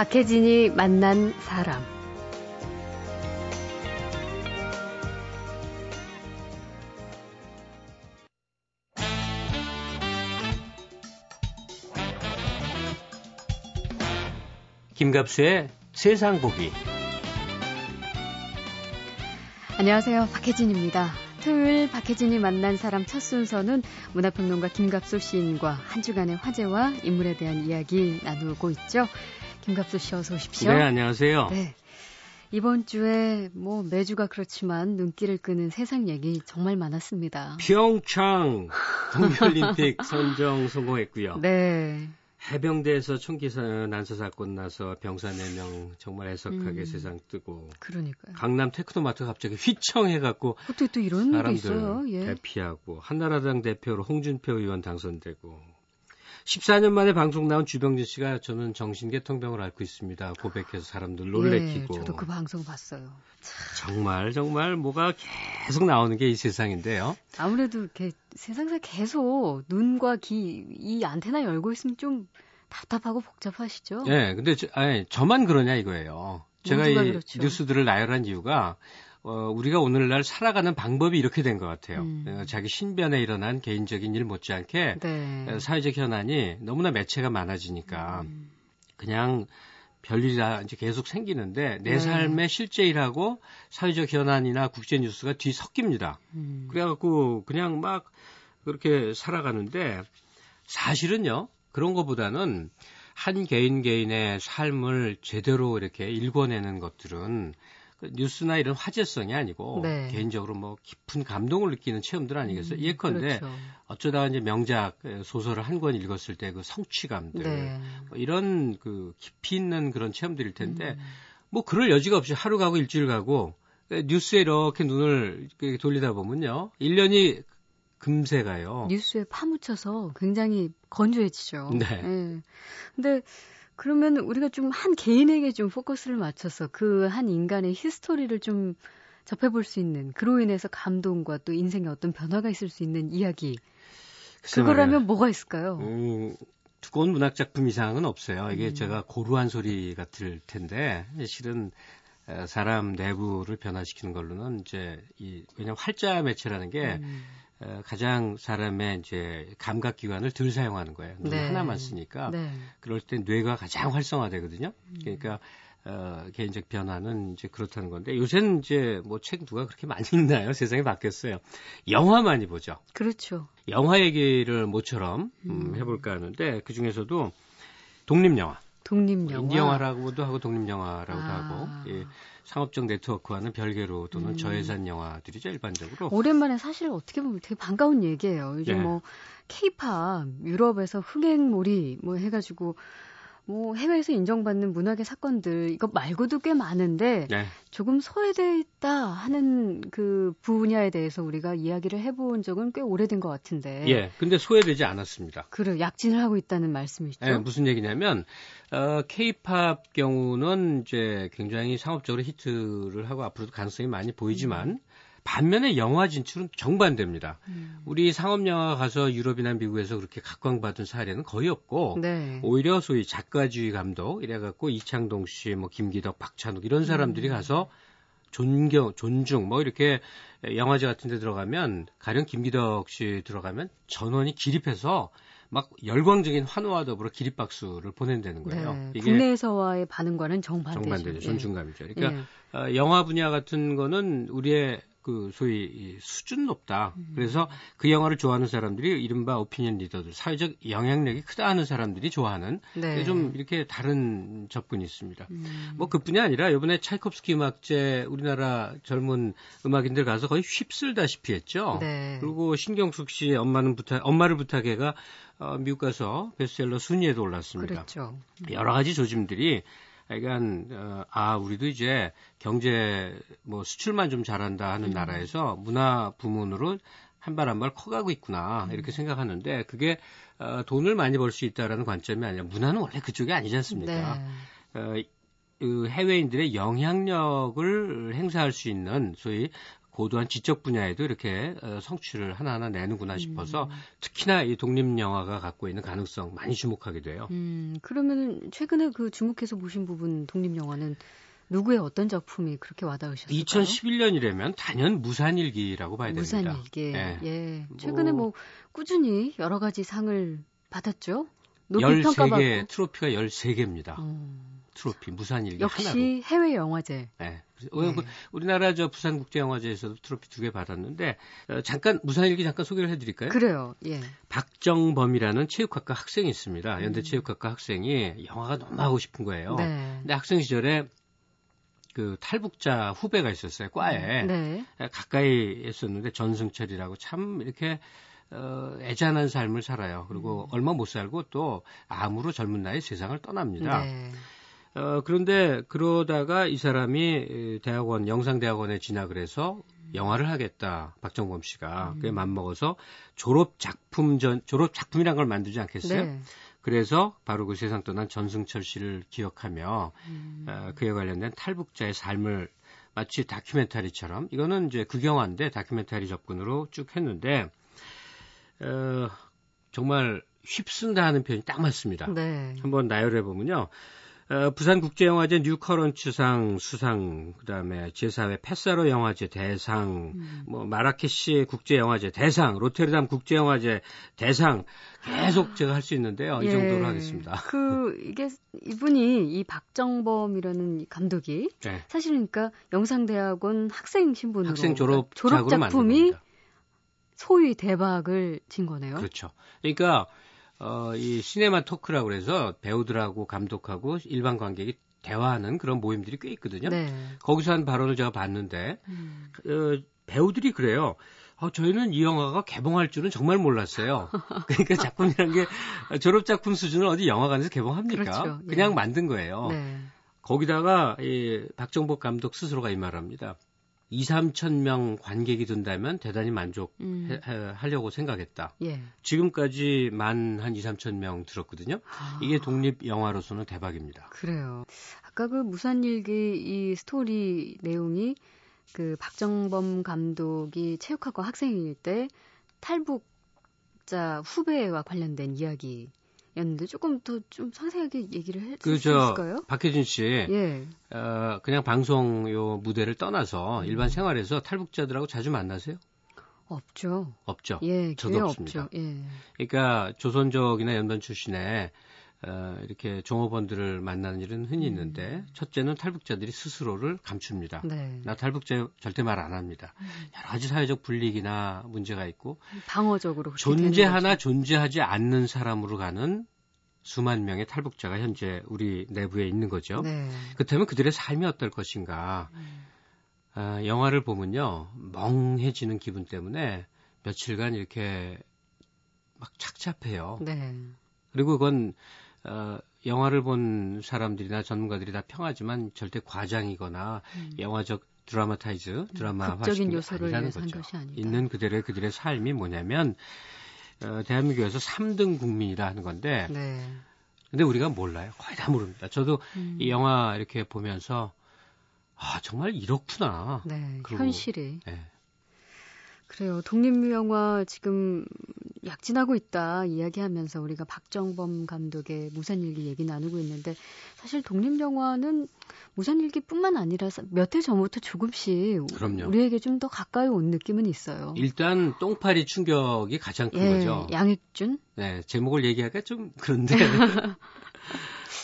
박혜진이 만난 사람. 김갑수의 세상 보기. 안녕하세요. 박혜진입니다. 토요일 박혜진이 만난 사람 첫 순서는 문화평론가 김갑수 시인과 한 주간의 화제와 인물에 대한 이야기 나누고 있죠. 김갑수 씨 어서 오십시오. 네, 안녕하세요. 네. 이번 주에 뭐 매주가 그렇지만 눈길을 끄는 세상 얘기 정말 많았습니다. 평창 동계올림픽 선정 성공했고요. 네. 해병대에서 총기 난사 사건 나서 병사 4명 정말 애석하게 음. 세상 뜨고 그러니까요. 강남 테크노마트 갑자기 휘청해갖고 어떻게 또 이런 사람들 있어요? 예. 대피하고 한나라당 대표로 홍준표 의원 당선되고 14년 만에 방송 나온 주병진 씨가 저는 정신계통병을 앓고 있습니다. 고백해서 사람들 놀래키고 예, 저도 그 방송 봤어요. 정말 정말 뭐가 계속 나오는 게 이 세상인데요. 아무래도 이렇게 세상에서 계속 눈과 귀, 이 안테나 열고 있으면 좀 답답하고 복잡하시죠? 예, 근데 저, 아니, 저만 그러냐 이거예요. 제가 이 그렇죠. 뉴스들을 나열한 이유가 어, 우리가 오늘날 살아가는 방법이 이렇게 된 것 같아요. 음. 어, 자기 신변에 일어난 개인적인 일 못지않게 네. 어, 사회적 현안이 너무나 매체가 많아지니까 음. 그냥 별일이라 이제 계속 생기는데 내 네. 삶의 실제 일하고 사회적 현안이나 국제 뉴스가 뒤 섞입니다. 음. 그래갖고 그냥 막 그렇게 살아가는데 사실은요 그런 것보다는 한 개인 개인의 삶을 제대로 이렇게 읽어내는 것들은 그 뉴스나 이런 화제성이 아니고 네. 개인적으로 뭐 깊은 감동을 느끼는 체험들 아니겠어요? 음, 예컨대 그렇죠. 어쩌다가 이제 명작 소설을 한 권 읽었을 때 그 성취감들 네. 뭐 이런 그 깊이 있는 그런 체험들일 텐데 음. 뭐 그럴 여지가 없이 하루 가고 일주일 가고 뉴스에 이렇게 눈을 이렇게 돌리다 보면요. 1년이 금세 가요. 뉴스에 파묻혀서 굉장히 건조해지죠. 네. 예. 근데 그러면 우리가 좀 한 개인에게 좀 포커스를 맞춰서 그 한 인간의 히스토리를 좀 접해볼 수 있는 그로 인해서 감동과 또 인생에 어떤 변화가 있을 수 있는 이야기 그거라면. 뭐가 있을까요? 음, 두꺼운 문학 작품 이상은 없어요. 이게 음. 제가 고루한 소리 같을 텐데 실은 에, 사람 내부를 변화시키는 걸로는 이제 이 왜냐면 활자 매체라는 게 음. 에, 가장 사람의 이제 감각 기관을 덜 사용하는 거예요. 눈 네. 하나만 쓰니까 네. 그럴 때 뇌가 가장 활성화되거든요. 음. 그러니까 어, 개인적 변화는 이제 그렇다는 건데 요새는 이제 뭐 책 누가 그렇게 많이 읽나요? 세상이 바뀌었어요. 영화 많이 보죠. 그렇죠. 영화 얘기를 모처럼 음, 음. 해볼까 하는데 그 중에서도 독립 영화, 독립 영화. 인디 영화라고도 하고 독립 영화라고도 아. 하고 예, 상업적 네트워크와는 별개로 또는 음. 저예산 영화들이죠 일반적으로. 오랜만에 사실 어떻게 보면 되게 반가운 얘기예요. 요즘 네. 뭐 케이팝 유럽에서 흥행몰이 뭐 해가지고 뭐 해외에서 인정받는 문학의 사건들 이거 말고도 꽤 많은데 네, 조금 소외돼 있다 하는 그 분야에 대해서 우리가 이야기를 해본 적은 꽤 오래된 것 같은데. 예, 근데 소외되지 않았습니다. 그래 약진을 하고 있다는 말씀이시죠? 예, 무슨 얘기냐면 어, K-팝 경우는 이제 굉장히 상업적으로 히트를 하고 앞으로도 가능성이 많이 보이지만 반면에 영화 진출은 정반대입니다. 음. 우리 상업 영화 가서 유럽이나 미국에서 그렇게 각광받은 사례는 거의 없고 네. 오히려 소위 작가주의 감독 이래 갖고 이창동 씨, 뭐 김기덕, 박찬욱 이런 사람들이 음. 가서 존경, 존중 뭐 이렇게 영화제 같은 데 들어가면 가령 김기덕 씨 들어가면 전원이 기립해서 막 열광적인 환호와 더불어 기립박수를 보낸다는 거예요. 네. 이게 국내에서와의 반응과는 정반대죠. 정반대죠. 예. 존중감이죠. 그러니까 예. 어, 영화 분야 같은 거는 우리의 그 소위 이 수준 높다. 음. 그래서 그 영화를 좋아하는 사람들이 이른바 오피니언 리더들, 사회적 영향력이 크다 하는 사람들이 좋아하는 네. 좀 이렇게 다른 접근이 있습니다. 음. 뭐 그뿐이 아니라 이번에 차이콥스키 음악제 우리나라 젊은 음악인들 가서 거의 휩쓸다시피 했죠. 네. 그리고 신경숙 씨 엄마는 부탁 엄마를 부탁해가 어, 미국 가서 베스트셀러 순위에도 올랐습니다. 그렇죠. 여러 가지 조짐들이 어, 아 우리도 이제 경제 뭐 수출만 좀 잘한다 하는 음. 나라에서 문화 부문으로 한 발 한 발 커가고 있구나 음. 이렇게 생각하는데 그게 어, 돈을 많이 벌 수 있다라는 관점이 아니라 문화는 원래 그쪽이 아니지 않습니까? 네. 어, 그 해외인들의 영향력을 행사할 수 있는 소위 고도한 지적 분야에도 이렇게 어, 성취를 하나하나 내는구나 싶어서 음. 특히나 이 독립 영화가 갖고 있는 가능성 많이 주목하게 돼요. 음, 그러면 최근에 그 주목해서 보신 부분 독립 영화는 누구의 어떤 작품이 그렇게 와닿으셨어요 2011년이라면 단연 무산일기라고 봐야 됩니다. 무산일기. 네. 예. 최근에 뭐, 뭐 꾸준히 여러 가지 상을 받았죠. 높이 13개 트로피가 13개입니다. 음. 트로피 무산 일기 역시 하나로. 해외 영화제. 네. 네. 우리나라 저 부산국제영화제에서도 트로피 두 개 받았는데 어, 잠깐 무산일기 잠깐 소개를 해드릴까요? 그래요. 예. 박정범이라는 체육학과 학생이 있습니다. 연대 음. 체육학과 학생이 영화가 너무 하고 싶은 거예요. 네. 근데 학생 시절에 그 탈북자 후배가 있었어요. 과에 네. 가까이 있었는데 전승철이라고 참 이렇게 어, 애잔한 삶을 살아요. 그리고 음. 얼마 못 살고 또 암으로 젊은 나이에 세상을 떠납니다. 네. 어, 그런데 그러다가 이 사람이 대학원, 영상대학원에 진학을 해서 영화를 하겠다. 박정범 씨가. 음. 그게 맘먹어서 졸업 작품 전, 졸업 작품이란 걸 만들지 않겠어요? 네. 그래서 바로 그 세상 떠난 전승철 씨를 기억하며 음. 어, 그에 관련된 탈북자의 삶을 마치 다큐멘터리처럼 이거는 이제 극영화인데 다큐멘터리 접근으로 쭉 했는데 어, 정말 휩쓴다 하는 표현이 딱 맞습니다. 네. 한번 나열해 보면요. 어, 부산국제영화제 뉴커런츠상 수상, 그 다음에 제4회 패사로 영화제 대상, 음. 뭐 마라케시 국제영화제 대상, 로테르담 국제영화제 대상 계속 제가 할 수 있는데요. 예. 이 정도로 하겠습니다. 그 이게 이분이 이 박정범이라는 감독이 네. 사실 그러니까 영상대학원 학생 신분으로 학생 졸업 졸업 작품이 소위 대박을 친 거네요. 그렇죠. 그러니까 어, 이 시네마 토크라고 그래서 배우들하고 감독하고 일반 관객이 대화하는 그런 모임들이 꽤 있거든요. 네. 거기서 한 발언을 제가 봤는데 음. 어, 배우들이 그래요. 어, 저희는 이 영화가 개봉할 줄은 정말 몰랐어요. 그러니까 작품이란 게 졸업 작품 수준을 어디 영화관에서 개봉합니까? 그렇죠. 그냥 예. 만든 거예요. 네. 거기다가 이 박정복 감독 스스로가 이 말합니다. 2, 3천 명 관객이 든다면 대단히 만족하려고 음. 생각했다. 예. 지금까지 만 한 2, 3천 명 들었거든요. 아. 이게 독립 영화로서는 대박입니다. 그래요. 아까 그 무산일기 이 스토리 내용이 그 박정범 감독이 체육학과 학생일 때 탈북자 후배와 관련된 이야기 였는데 조금 더 좀 상세하게 얘기를 해줄 그, 수 있을까요? 박혜진 씨, 예. 어, 그냥 방송 요 무대를 떠나서 일반 생활에서 탈북자들하고 자주 만나세요? 없죠. 없죠. 예, 저도 없습니다. 없죠. 예. 그러니까 조선족이나 연변 출신의 어, 이렇게 종업원들을 만나는 일은 흔히 음. 있는데 첫째는 탈북자들이 스스로를 감춥니다. 네. 나 탈북자 절대 말 안 합니다. 음. 여러 가지 사회적 불리기나 문제가 있고 방어적으로 존재하나 존재하지 않는 사람으로 가는 수만 명의 탈북자가 현재 우리 내부에 있는 거죠. 네. 그렇다면 그들의 삶이 어떨 것인가? 음. 아, 영화를 보면요 멍해지는 기분 때문에 며칠간 이렇게 막 착잡해요. 네. 그리고 그건 어, 영화를 본 사람들이나 전문가들이 다 평하지만 절대 과장이거나 음. 영화적 드라마타이즈, 드라마화시킨 요소를 아니라는 거죠. 것이 아니다. 있는 그들의 그들의 삶이 뭐냐면 어, 대한민국에서 3등 국민이라는 건데 네. 근데 우리가 몰라요. 거의 다 모릅니다. 저도 음. 이 영화 이렇게 보면서 아 정말 이렇구나. 네, 현실이. 네. 그래요. 독립영화 지금 약진하고 있다 이야기하면서 우리가 박정범 감독의 무산일기 얘기 나누고 있는데 사실 독립영화는 무산일기뿐만 아니라 몇 해 전부터 조금씩 그럼요. 우리에게 좀 더 가까이 온 느낌은 있어요. 일단 똥파리 충격이 가장 큰 예, 거죠. 양익준? 네, 제목을 얘기하기가 좀 그런데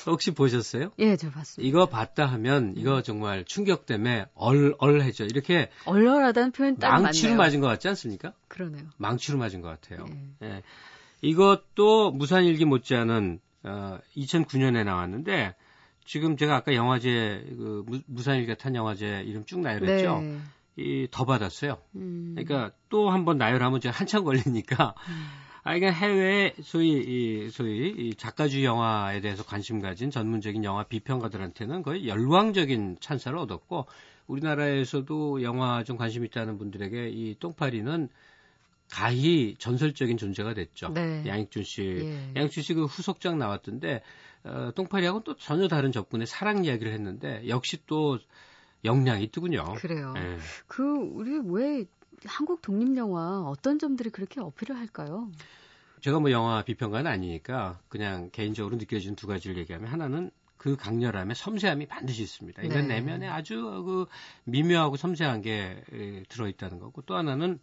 혹시 보셨어요? 예, 저 봤습니다. 이거 봤다 하면 이거 정말 충격 때문에 얼얼해져. 이렇게 얼얼하다는 표현 딱 망치로 맞네요. 맞은 것 같지 않습니까? 그러네요. 망치로 맞은 것 같아요. 예. 예. 이것도 무산일기 못지않은 어, 2009년에 나왔는데 지금 제가 아까 영화제 그 무 산일기 탄 영화제 이름 쭉 나열했죠. 네. 이더 받았어요. 음. 그러니까 또 한 번 나열하면 제가 한참 걸리니까. 음. 아, 이게 해외 소위 이 소위 이 작가주의 영화에 대해서 관심 가진 전문적인 영화 비평가들한테는 거의 열광적인 찬사를 얻었고 우리나라에서도 영화 좀 관심 있다는 분들에게 이 똥파리는 가히 전설적인 존재가 됐죠. 네. 양익준 씨, 예. 양익준 씨 그 후속작 나왔던데 어, 똥파리하고는 또 전혀 다른 접근의 사랑 이야기를 했는데 역시 또 역량이 있더군요. 그래요. 네. 그 우리 왜 한국 독립 영화 어떤 점들이 그렇게 어필을 할까요? 제가 뭐 영화 비평가는 아니니까 그냥 개인적으로 느껴지는 두 가지를 얘기하면 하나는 그 강렬함에 섬세함이 반드시 있습니다. 이건 네. 내면에 아주 그 미묘하고 섬세한 게 들어있다는 거고 또 하나는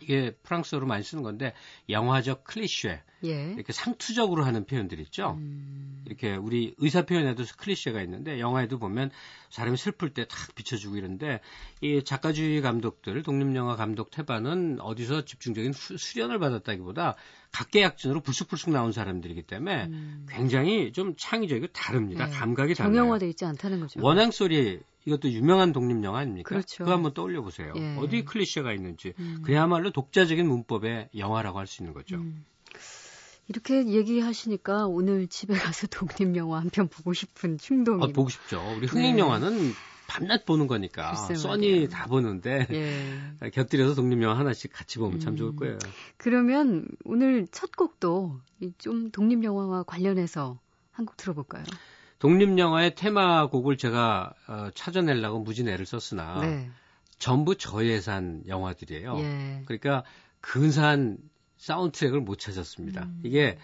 이게 프랑스어로 많이 쓰는 건데 영화적 클리셰 예. 이렇게 상투적으로 하는 표현들 있죠. 음. 이렇게 우리 의사 표현에도 클리셰가 있는데 영화에도 보면 사람이 슬플 때 탁 비춰주고 이런데 이 작가주의 감독들 독립영화 감독 태반은 어디서 집중적인 수, 수련을 받았다기보다 각계약전으로 불쑥불쑥 나온 사람들이기 때문에 음. 굉장히 좀 창의적이고 다릅니다. 네. 감각이 달라요. 정형화돼 있지 않다는 거죠. 원앙 소리 이것도 유명한 독립 영화 아닙니까? 그렇죠. 그거 한번 떠올려 보세요. 예. 어디 클리셰가 있는지 음. 그야말로 독자적인 문법의 영화라고 할 수 있는 거죠. 음. 이렇게 얘기하시니까 오늘 집에 가서 독립 영화 한 편 보고 싶은 충동이. 아, 보고 싶죠. 우리 흥행 영화는 네. 밤낮 보는 거니까 써니 다 보는데 예. 곁들여서 독립 영화 하나씩 같이 보면 참 좋을 음. 거예요. 그러면 오늘 첫 곡도 좀 독립 영화와 관련해서 한 곡 들어볼까요? 독립영화의 테마곡을 제가 어, 찾아내려고 무진 애를 썼으나 네. 전부 저예산 영화들이에요. 예. 그러니까 근사한 사운드트랙을 못 찾았습니다. 음. 이게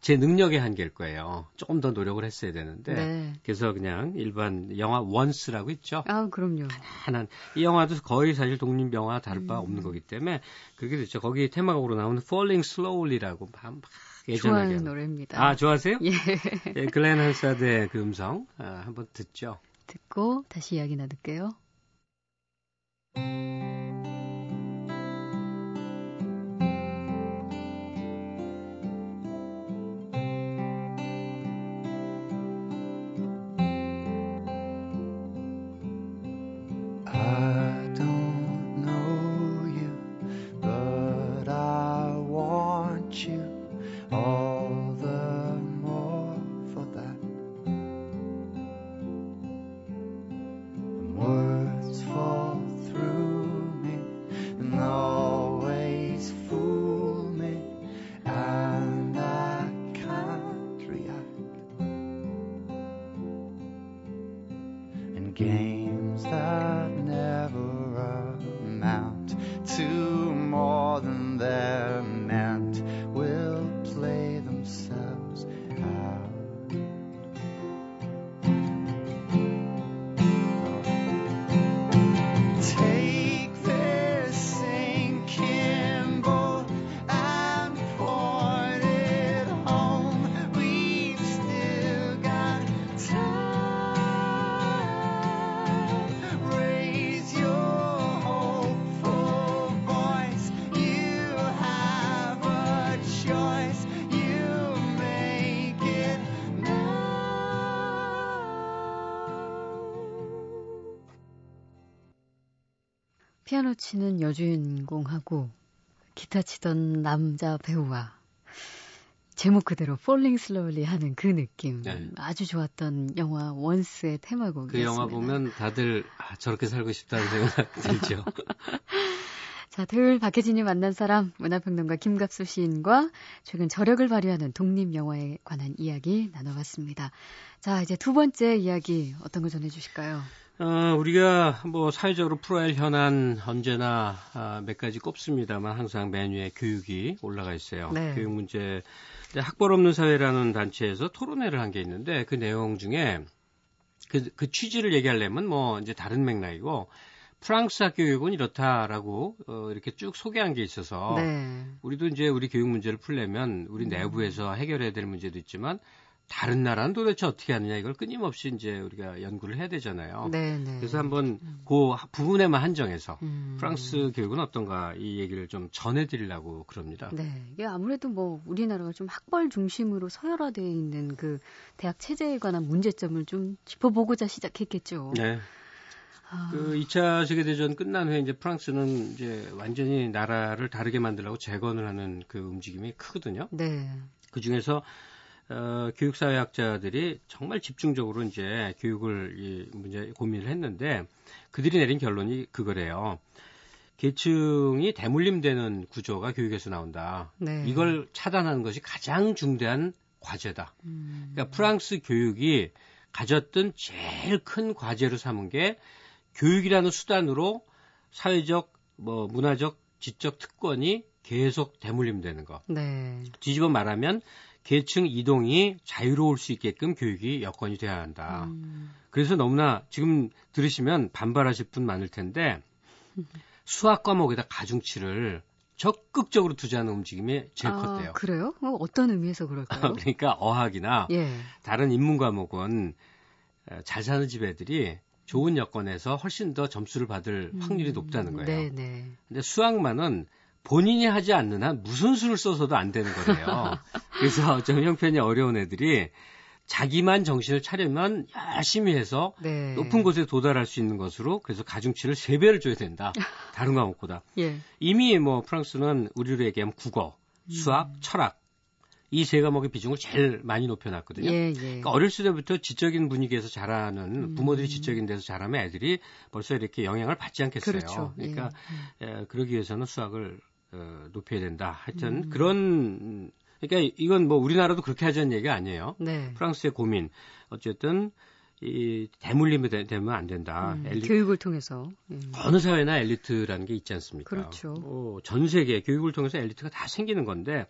제 능력의 한계일 거예요. 조금 더 노력을 했어야 되는데 네. 그래서 그냥 일반 영화 원스라고 있죠. 아 그럼요. 하나이 영화도 거의 사실 독립 영화 다를 바 음. 없는 거기 때문에 그렇게 됐죠. 거기 테마곡으로 나오는 Falling Slowly라고 막 예전하게. 좋아하는 노래입니다. 아, 좋아하세요? 예. 예 글렌 한사드의 그 음성 아, 한번 듣죠. 듣고 다시 이야기 나눌게요. 피아노 치는 여주인공하고 기타 치던 남자 배우와 제목 그대로 Falling Slowly 하는 그 느낌 네. 아주 좋았던 영화 원스의 테마곡이었습니다. 그 영화 보면 다들 아, 저렇게 살고 싶다는 생각 들죠. 자, 토요일 박혜진이 만난 사람 문화평론가 김갑수 시인과 최근 저력을 발휘하는 독립 영화에 관한 이야기 나눠봤습니다. 자, 이제 두 번째 이야기 어떤 거 전해주실까요? 어, 우리가 뭐 사회적으로 풀어야 할 현안 언제나 아, 몇 가지 꼽습니다만 항상 메뉴에 교육이 올라가 있어요. 네. 교육 문제. 학벌 없는 사회라는 단체에서 토론회를 한 게 있는데 그 내용 중에 그, 그 취지를 얘기하려면 뭐 이제 다른 맥락이고 프랑스 교육은 이렇다라고 어, 이렇게 쭉 소개한 게 있어서 네. 우리도 이제 우리 교육 문제를 풀려면 우리 음. 내부에서 해결해야 될 문제도 있지만 다른 나라는 도대체 어떻게 하느냐 이걸 끊임없이 이제 우리가 연구를 해야 되잖아요. 네, 네. 그래서 한번 음. 그 부분에만 한정해서 음. 프랑스 교육은 어떤가 이 얘기를 좀 전해드리려고 그럽니다. 네, 이게 아무래도 뭐 우리나라가 좀 학벌 중심으로 서열화되어 있는 그 대학 체제에 관한 문제점을 좀 짚어보고자 시작했겠죠. 네. 아. 그 2차 세계대전 끝난 후에 이제 프랑스는 이제 완전히 나라를 다르게 만들려고 재건을 하는 그 움직임이 크거든요. 네. 그 중에서 어, 교육사회학자들이 정말 집중적으로 이제 교육을 이 문제 고민을 했는데 그들이 내린 결론이 그거래요. 계층이 대물림되는 구조가 교육에서 나온다. 네. 이걸 차단하는 것이 가장 중대한 과제다. 음. 그러니까 프랑스 교육이 가졌던 제일 큰 과제로 삼은 게 교육이라는 수단으로 사회적, 뭐 문화적, 지적 특권이 계속 대물림되는 거. 네. 뒤집어 말하면 계층 이동이 자유로울 수 있게끔 교육이 여건이 돼야 한다. 음. 그래서 너무나 지금 들으시면 반발하실 분 많을 텐데 수학 과목에다 가중치를 적극적으로 투자하는 움직임이 제일 아, 컸대요. 그래요? 어, 어떤 의미에서 그럴까요? 그러니까 어학이나 예. 다른 인문 과목은 잘 사는 집 애들이 좋은 여건에서 훨씬 더 점수를 받을 음, 확률이 높다는 거예요. 네, 네. 근데 수학만은 본인이 하지 않는 한 무슨 수를 써서도 안 되는 거예요. 그래서 좀 형편이 어려운 애들이 자기만 정신을 차리면 열심히 해서 네. 높은 곳에 도달할 수 있는 것으로 그래서 가중치를 3배를 줘야 된다. 다른 과목보다. 예. 이미 뭐 프랑스는 우리로 얘기하면 국어, 수학, 음. 철학 이 세 과목의 비중을 제일 많이 높여놨거든요. 예, 예. 그러니까 어렸을 때부터 지적인 분위기에서 자라는 음. 부모들이 지적인 데서 자라면 애들이 벌써 이렇게 영향을 받지 않겠어요. 그렇죠. 그러니까 예. 에, 그러기 위해서는 수학을 어, 높여야 된다. 하여튼 음. 그런 그러니까 이건 뭐 우리나라도 그렇게 하자는 얘기가 아니에요. 네. 프랑스의 고민. 어쨌든 이 대물림이 되, 되면 안 된다. 음, 엘리... 교육을 통해서 음. 어느 사회나 엘리트라는 게 있지 않습니까? 그렇죠. 어, 전 세계 교육을 통해서 엘리트가 다 생기는 건데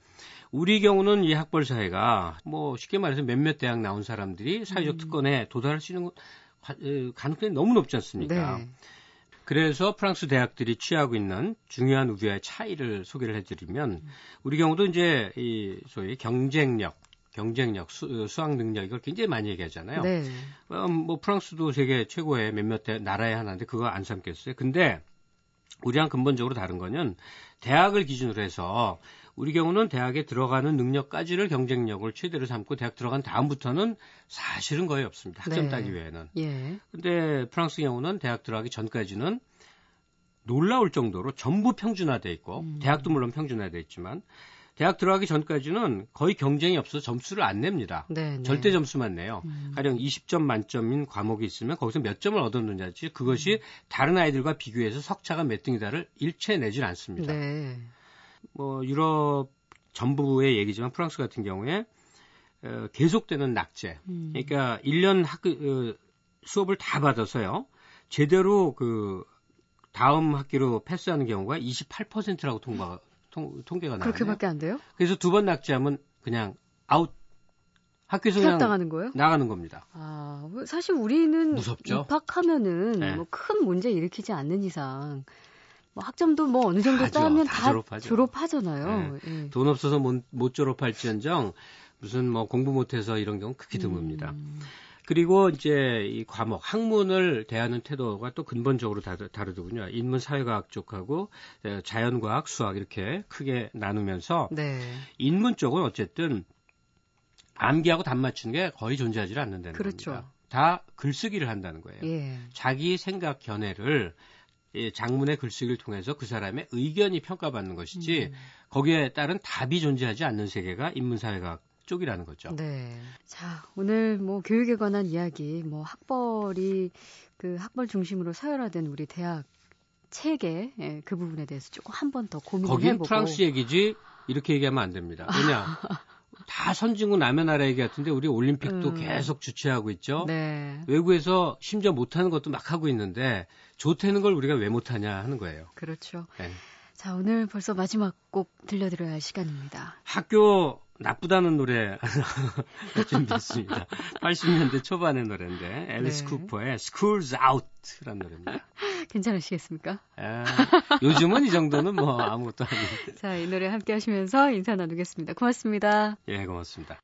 우리 경우는 이 학벌 사회가 뭐 쉽게 말해서 몇몇 대학 나온 사람들이 사회적 음. 특권에 도달할 수 있는 가능성이 너무 높지 않습니까? 네. 그래서 프랑스 대학들이 취하고 있는 중요한 우려의 차이를 소개를 해드리면 우리 경우도 이제 이 소위 경쟁력, 경쟁력, 수, 수학 능력 이걸 굉장히 많이 얘기하잖아요. 네. 음, 뭐 프랑스도 세계 최고의 몇몇 대, 나라의 하나인데 그거 안 삼겠어요. 근데 우리랑 근본적으로 다른 거는 대학을 기준으로 해서 우리 경우는 대학에 들어가는 능력까지를 경쟁력을 최대로 삼고 대학 들어간 다음부터는 사실은 거의 없습니다. 학점 네. 따기 외에는. 예. 근데 프랑스 경우는 대학 들어가기 전까지는 놀라울 정도로 전부 평준화돼 있고 음. 대학도 물론 평준화돼 있지만 대학 들어가기 전까지는 거의 경쟁이 없어서 점수를 안 냅니다. 네, 네. 절대 점수만 내요. 음. 가령 20점 만점인 과목이 있으면 거기서 몇 점을 얻었느냐지 그것이 음. 다른 아이들과 비교해서 석차가 몇 등이다를 일체 내질 않습니다. 네. 뭐 유럽 전부의 얘기지만 프랑스 같은 경우에 어, 계속되는 낙제. 음. 그러니까 1년 학 어, 수업을 다 받아서요. 제대로 그 다음 학기로 패스하는 경우가 28%라고 통과 통, 통계가 나와요. 그렇게밖에 안 돼요? 그래서 두 번 낙제하면 그냥 아웃 학교에서 그냥 당하는 거예요? 나가는 겁니다. 아, 사실 우리는 무섭죠? 입학하면은 네. 뭐큰 문제 일으키지 않는 이상 뭐 학점도 뭐 어느 정도 하죠. 따면 다, 다 졸업하잖아요. 네. 예. 돈 없어서 못, 못 졸업할지언정 무슨 뭐 공부 못해서 이런 경우 극히 드뭅니다. 음. 그리고 이제 이 과목 학문을 대하는 태도가 또 근본적으로 다르, 다르더군요. 인문 사회과학 쪽하고 자연과학, 수학 이렇게 크게 나누면서 네. 인문 쪽은 어쨌든 암기하고 답 맞추는 게 거의 존재하지 않는다는 그렇죠. 겁니다. 다 글쓰기를 한다는 거예요. 예. 자기 생각 견해를 장문의 글쓰기를 통해서 그 사람의 의견이 평가받는 것이지 음. 거기에 따른 답이 존재하지 않는 세계가 인문사회학 쪽이라는 거죠. 네. 자, 오늘 뭐 교육에 관한 이야기, 뭐 학벌이 그 학벌 중심으로 서열화된 우리 대학 체계 예, 그 부분에 대해서 조금 한 번 더 고민해 보고. 거긴 프랑스 얘기지 이렇게 얘기하면 안 됩니다. 왜냐? 다 선진국 남의 나라 얘기 같은데 우리 올림픽도 음. 계속 주최하고 있죠. 네. 외국에서 심지어 못하는 것도 막 하고 있는데 좋다는 걸 우리가 왜 못하냐 하는 거예요. 그렇죠. 네. 자 오늘 벌써 마지막 곡 들려드려야 할 시간입니다. 학교 나쁘다는 노래 준비했습니다. 80년대 초반의 노래인데 앨리스 네. 쿠퍼의 School's Out라는 노래입니다. 괜찮으시겠습니까? 아, 요즘은 이 정도는 뭐 아무것도 아닌데. 자, 이 노래 함께 하시면서 인사 나누겠습니다. 고맙습니다. 예, 고맙습니다.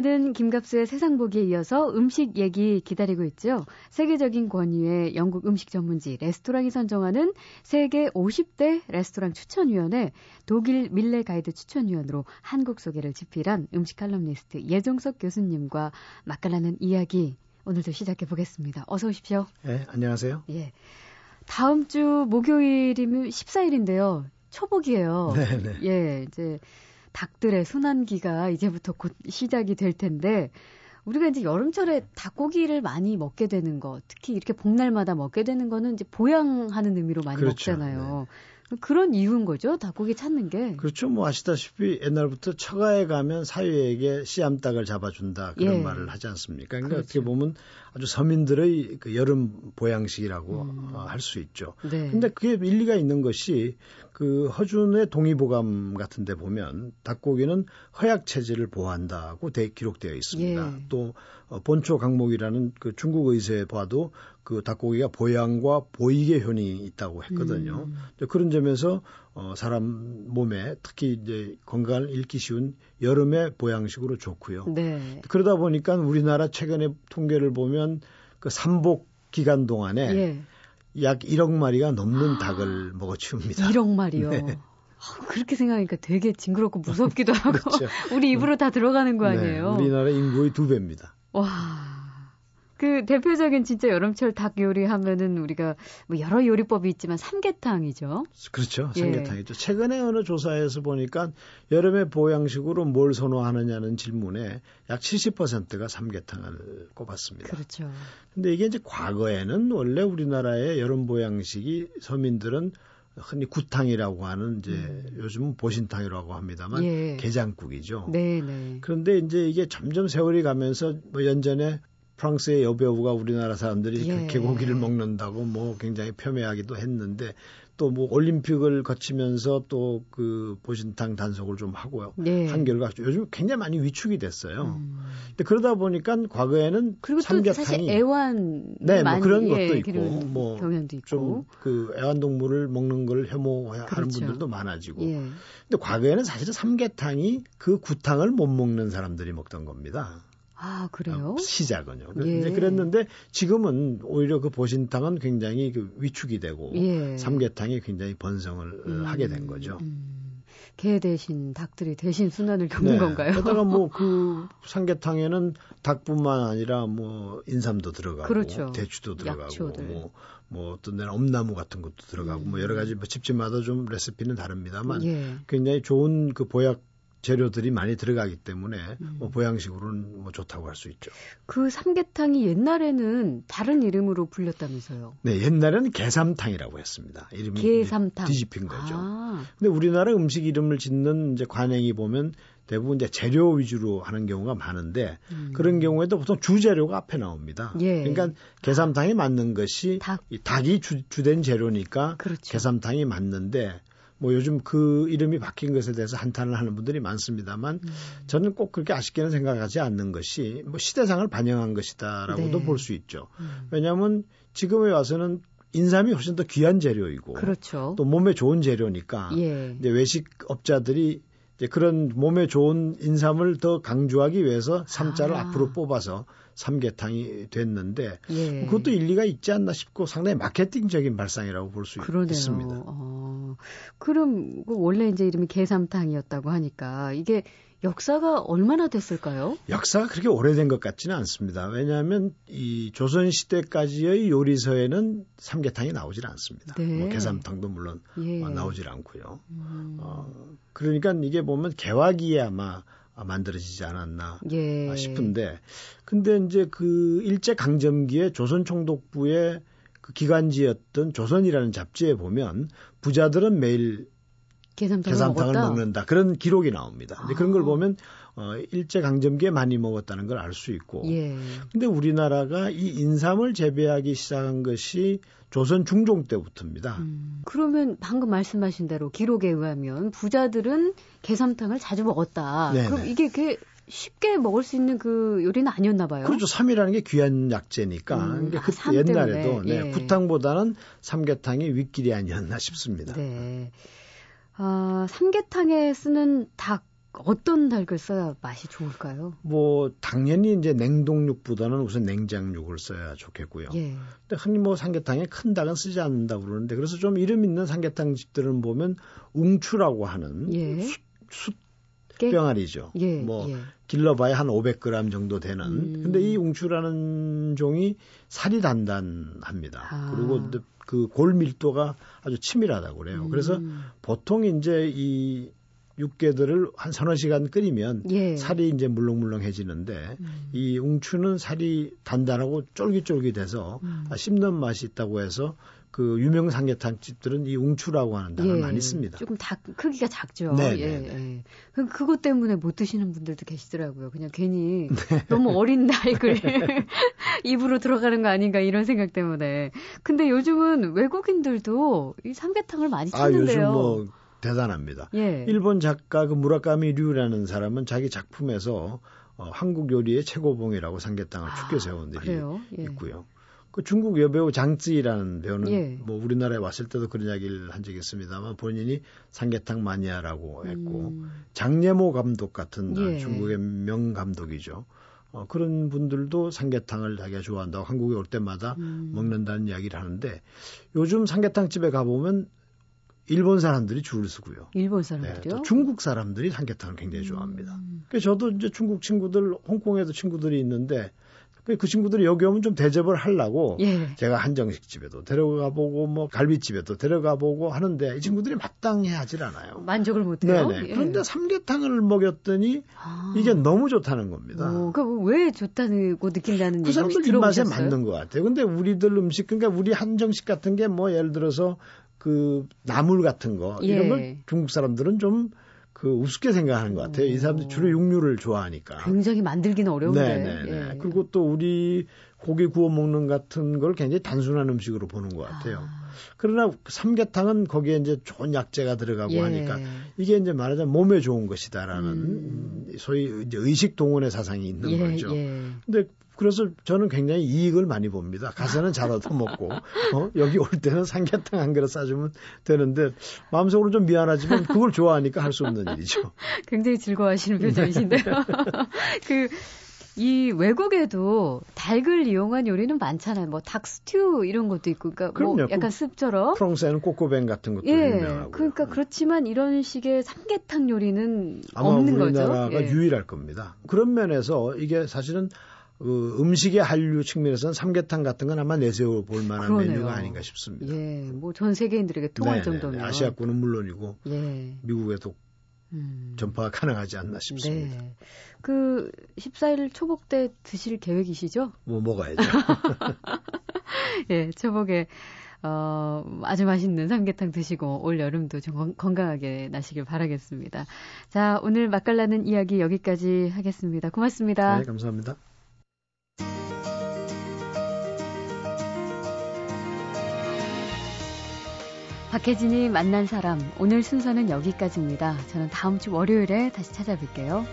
이번에는 김갑수의 세상 보기에 이어서 음식 얘기 기다리고 있죠. 세계적인 권위의 영국 음식 전문지 레스토랑이 선정하는 세계 50대 레스토랑 추천위원회 독일 밀레 가이드 추천위원으로 한국 소개를 집필한 음식 칼럼니스트 예종석 교수님과 맛깔나는 이야기 오늘도 시작해 보겠습니다. 어서 오십시오. 네, 안녕하세요. 예. 다음 주 목요일이면 14일인데요. 초복이에요. 네, 네. 예, 이제 닭들의 순환기가 이제부터 곧 시작이 될 텐데 우리가 이제 여름철에 닭고기를 많이 먹게 되는 거, 특히 이렇게 복날마다 먹게 되는 거는 이제 보양하는 의미로 많이 그렇죠. 먹잖아요. 네. 그런 이유인 거죠. 닭고기 찾는 게. 그렇죠. 뭐 아시다시피 옛날부터 처가에 가면 사위에게 씨암탉을 잡아준다 그런 예. 말을 하지 않습니까? 그러니까 그렇죠. 어떻게 보면 아주 서민들의 그 여름 보양식이라고 음. 어, 할수 있죠. 네. 근데 그게 일리가 있는 것이 그 허준의 동의보감 같은 데 보면 닭고기는 허약 체질을 보호한다고 대, 기록되어 있습니다. 예. 또 어, 본초 강목이라는 그 중국 의서에 봐도 그 닭고기가 보양과 보이게 효능이 있다고 했거든요. 음. 그런 점에서 어, 사람 몸에 특히 이제 건강을 잃기 쉬운 여름의 보양식으로 좋고요. 네. 그러다 보니까 우리나라 최근에 통계를 보면 그 삼복 기간 동안에 예. 약 1억 마리가 넘는 닭을 먹어 치웁니다. 1억 마리요. 네. 아, 그렇게 생각하니까 되게 징그럽고 무섭기도 하고 그렇죠. 우리 입으로 다 들어가는 거 아니에요? 네, 우리나라 인구의 두 배입니다. 와. 그 대표적인 진짜 여름철 닭 요리 하면은 우리가 뭐 여러 요리법이 있지만 삼계탕이죠. 그렇죠. 예. 삼계탕이죠. 최근에 어느 조사에서 보니까 여름에 보양식으로 뭘 선호하느냐는 질문에 약 70%가 삼계탕을 꼽았습니다. 그렇죠. 근데 이게 이제 과거에는 원래 우리나라의 여름 보양식이 서민들은 흔히 구탕이라고 하는 이제 요즘은 보신탕이라고 합니다만 음. 예. 게장국이죠. 네, 네. 그런데 이제 이게 점점 세월이 가면서 뭐 연전에 프랑스의 여배우가 우리나라 사람들이 예. 그 개고기를 먹는다고 뭐 굉장히 폄훼하기도 했는데 또 뭐 올림픽을 거치면서 또 그 보신탕 단속을 좀 하고요. 네. 한 결과 요즘 굉장히 많이 위축이 됐어요. 음. 근데 그러다 보니까 과거에는 그리고 또 삼계탕이 사실 애완 네, 뭐 많이, 그런 예, 것도 있고, 뭐. 좀 그 애완동물을 먹는 걸 혐오하는 그렇죠. 분들도 많아지고. 예. 근데 과거에는 사실은 삼계탕이 그 구탕을 못 먹는 사람들이 먹던 겁니다. 아, 그래요? 시작은요. 예. 이제 그랬는데 지금은 오히려 그 보신탕은 굉장히 그 위축이 되고 예. 삼계탕이 굉장히 번성을 음, 하게 된 거죠. 음. 개 대신 닭들이 대신 순환을 겪는 네. 건가요? 게다가 뭐 그 삼계탕에는 닭뿐만 아니라 뭐 인삼도 들어가고 그렇죠. 대추도 들어가고 약초들. 뭐, 뭐 어떤 데는 엄나무 같은 것도 들어가고 뭐 여러 가지 뭐 집집마다 좀 레시피는 다릅니다만 음. 예. 굉장히 좋은 그 보약 재료들이 많이 들어가기 때문에 음. 뭐 보양식으로는 뭐 좋다고 할 수 있죠. 그 삼계탕이 옛날에는 다른 이름으로 불렸다면서요. 네, 옛날에는 게삼탕이라고 했습니다. 이름이 게삼탕. 뒤집힌 거죠. 아, 근데 우리나라 음식 이름을 짓는 이제 관행이 보면 대부분 이제 재료 위주로 하는 경우가 많은데 음. 그런 경우에도 보통 주재료가 앞에 나옵니다. 예. 그러니까 게삼탕이 맞는 것이 닭. 이 닭이 주, 주된 재료니까 그렇죠. 게삼탕이 맞는데 뭐 요즘 그 이름이 바뀐 것에 대해서 한탄을 하는 분들이 많습니다만 음. 저는 꼭 그렇게 아쉽게는 생각하지 않는 것이 뭐 시대상을 반영한 것이다라고도 네. 볼수 있죠. 음. 왜냐하면 지금에 와서는 인삼이 훨씬 더 귀한 재료이고 그렇죠. 또 몸에 좋은 재료니까 예. 이제 외식업자들이 이제 그런 몸에 좋은 인삼을 더 강조하기 위해서 삼자를 아. 앞으로 뽑아서 삼계탕이 됐는데 예. 그것도 일리가 있지 않나 싶고 상당히 마케팅적인 발상이라고 볼 수. 있습니다. 어, 그럼 그 원래 이제 이름이 게삼탕이었다고 하니까 이게 역사가 얼마나 됐을까요? 역사가 그렇게 오래된 것 같지는 않습니다. 왜냐하면 이 조선 시대까지의 요리서에는 삼계탕이 나오질 않습니다. 네. 뭐 게삼탕도 물론 예. 어, 나오질 않고요. 음. 어, 그러니까 이게 보면 개화기에 아마 만들어지지 않았나 예. 싶은데 근데 이제 그 일제 강점기에 조선 총독부의 그 기관지였던 조선이라는 잡지에 보면 부자들은 매일 계산탕을 먹었다. 먹는다 그런 기록이 나옵니다. 이제 그런 걸 아. 보면 어 일제 강점기에 많이 먹었다는 걸 알 수 있고 예. 근데 우리나라가 이 인삼을 재배하기 시작한 것이 조선 중종 때부터입니다. 음, 그러면 방금 말씀하신 대로 기록에 의하면 부자들은 게삼탕을 자주 먹었다. 네네. 그럼 이게 그 쉽게 먹을 수 있는 그 요리는 아니었나 봐요. 그렇죠. 삼이라는 게 귀한 약재니까. 음, 그러니까 아, 옛날에도. 네, 예. 구탕보다는 삼계탕이 윗길이 아니었나 싶습니다. 네. 아, 삼계탕에 쓰는 닭 어떤 닭을 써야 맛이 좋을까요? 뭐 당연히 이제 냉동육보다는 우선 냉장육을 써야 좋겠고요. 예. 근데 흔히 뭐 삼계탕에 큰 닭은 쓰지 않는다고 그러는데 그래서 좀 이름 있는 삼계탕 집들은 보면 웅추라고 하는 예. 숯, 숯병아리죠. 예. 뭐 예. 길러봐야 한 500g 정도 되는. 음. 근데 이 웅추라는 종이 살이 단단합니다. 아. 그리고 그 골 밀도가 아주 치밀하다고 그래요. 음. 그래서 보통 이제 이 육개들을 한 서너 시간 끓이면 예. 살이 이제 물렁물렁해지는데 음. 이 웅추는 살이 단단하고 쫄깃쫄깃해서 음. 씹는 맛이 있다고 해서 그 유명 삼계탕 집들은 이 웅추라고 하는 단어를 예. 많이 씁니다. 조금 다 크기가 작죠. 네, 예, 네, 네. 예. 그 그것 때문에 못 드시는 분들도 계시더라고요. 그냥 괜히 네. 너무 어린 나이를 입으로 들어가는 거 아닌가 이런 생각 때문에. 근데 요즘은 외국인들도 이 삼계탕을 많이 찾는데요. 아, 요즘 뭐 대단합니다. 예. 일본 작가 그 무라카미 류라는 사람은 자기 작품에서 어, 한국 요리의 최고봉이라고 삼계탕을 아, 축켜 세운 일이 예. 있고요. 그 중국 여배우 장쯔이라는 배우는 예. 뭐 우리나라에 왔을 때도 그런 이야기를 한 적이 있습니다만 본인이 삼계탕 마니아라고 했고 음. 장예모 감독 같은 예. 중국의 명 감독이죠. 어, 그런 분들도 삼계탕을 자기가 좋아한다고 한국에 올 때마다 음. 먹는다는 이야기를 하는데 요즘 삼계탕 집에 가보면 일본 사람들이 줄을 서고요. 일본 사람들이요? 네, 중국 사람들이 삼계탕을 굉장히 좋아합니다. 음. 그래서 저도 이제 중국 친구들, 홍콩에도 친구들이 있는데 그, 그 친구들이 여기 오면 좀 대접을 하려고 예. 제가 한정식 집에도 데려가 보고 뭐 갈비집에도 데려가 보고 하는데 이 친구들이 마땅해 하질 않아요. 만족을 못 해요. 네네. 예. 그런데 삼계탕을 먹였더니 아. 이게 너무 좋다는 겁니다. 오, 그왜 좋다고 느낀다는 그 사람들 입맛에 맞는 것 같아요. 근데 우리들 음식 그러니까 우리 한정식 같은 게 뭐 예를 들어서 그 나물 같은 거 이런 걸 예. 중국 사람들은 좀 그 우습게 생각하는 것 같아요. 이 사람들이 주로 육류를 좋아하니까. 굉장히 만들기는 어려운데. 네네. 네. 예. 그리고 또 우리 고기 구워 먹는 같은 걸 굉장히 단순한 음식으로 보는 것 같아요. 아. 그러나 삼계탕은 거기에 이제 좋은 약재가 들어가고 예. 하니까 이게 이제 말하자면 몸에 좋은 것이다라는 음. 소위 이제 의식 동원의 사상이 있는 예. 거죠. 예. 근데 그래서 저는 굉장히 이익을 많이 봅니다. 가서는 잘 얻어먹고 어? 여기 올 때는 삼계탕 한 그릇 싸주면 되는데 마음속으로 좀 미안하지만 그걸 좋아하니까 할 수 없는 일이죠. 굉장히 즐거워하시는 표정이신데요. 그 이 외국에도 닭을 이용한 요리는 많잖아요. 뭐 닭 스튜 이런 것도 있고, 그러니까 뭐 그럼요. 뭐 약간 습처럼. 프랑스에는 꼬꼬뱅 같은 것도 예, 유명하고. 그러니까 그렇지만 이런 식의 삼계탕 요리는 없는 거죠. 우리나라가 예. 유일할 겁니다. 그런 면에서 이게 사실은 그 음식의 한류 측면에서는 삼계탕 같은 건 아마 내세워 볼 만한 그러네요. 메뉴가 아닌가 싶습니다. 예, 뭐 전 세계인들에게 통할 네네, 정도면 아시아권은 물론이고 예. 미국에도 음. 전파가 가능하지 않나 싶습니다. 네. 그 14일 초복 때 드실 계획이시죠? 뭐 먹어야죠. 예, 초복에 어, 아주 맛있는 삼계탕 드시고 올 여름도 좀 건강하게 나시길 바라겠습니다. 자, 오늘 맛깔나는 이야기 여기까지 하겠습니다. 고맙습니다. 네, 감사합니다. 박혜진이 만난 사람 오늘 순서는 여기까지입니다. 저는 다음 주 월요일에 다시 찾아뵐게요.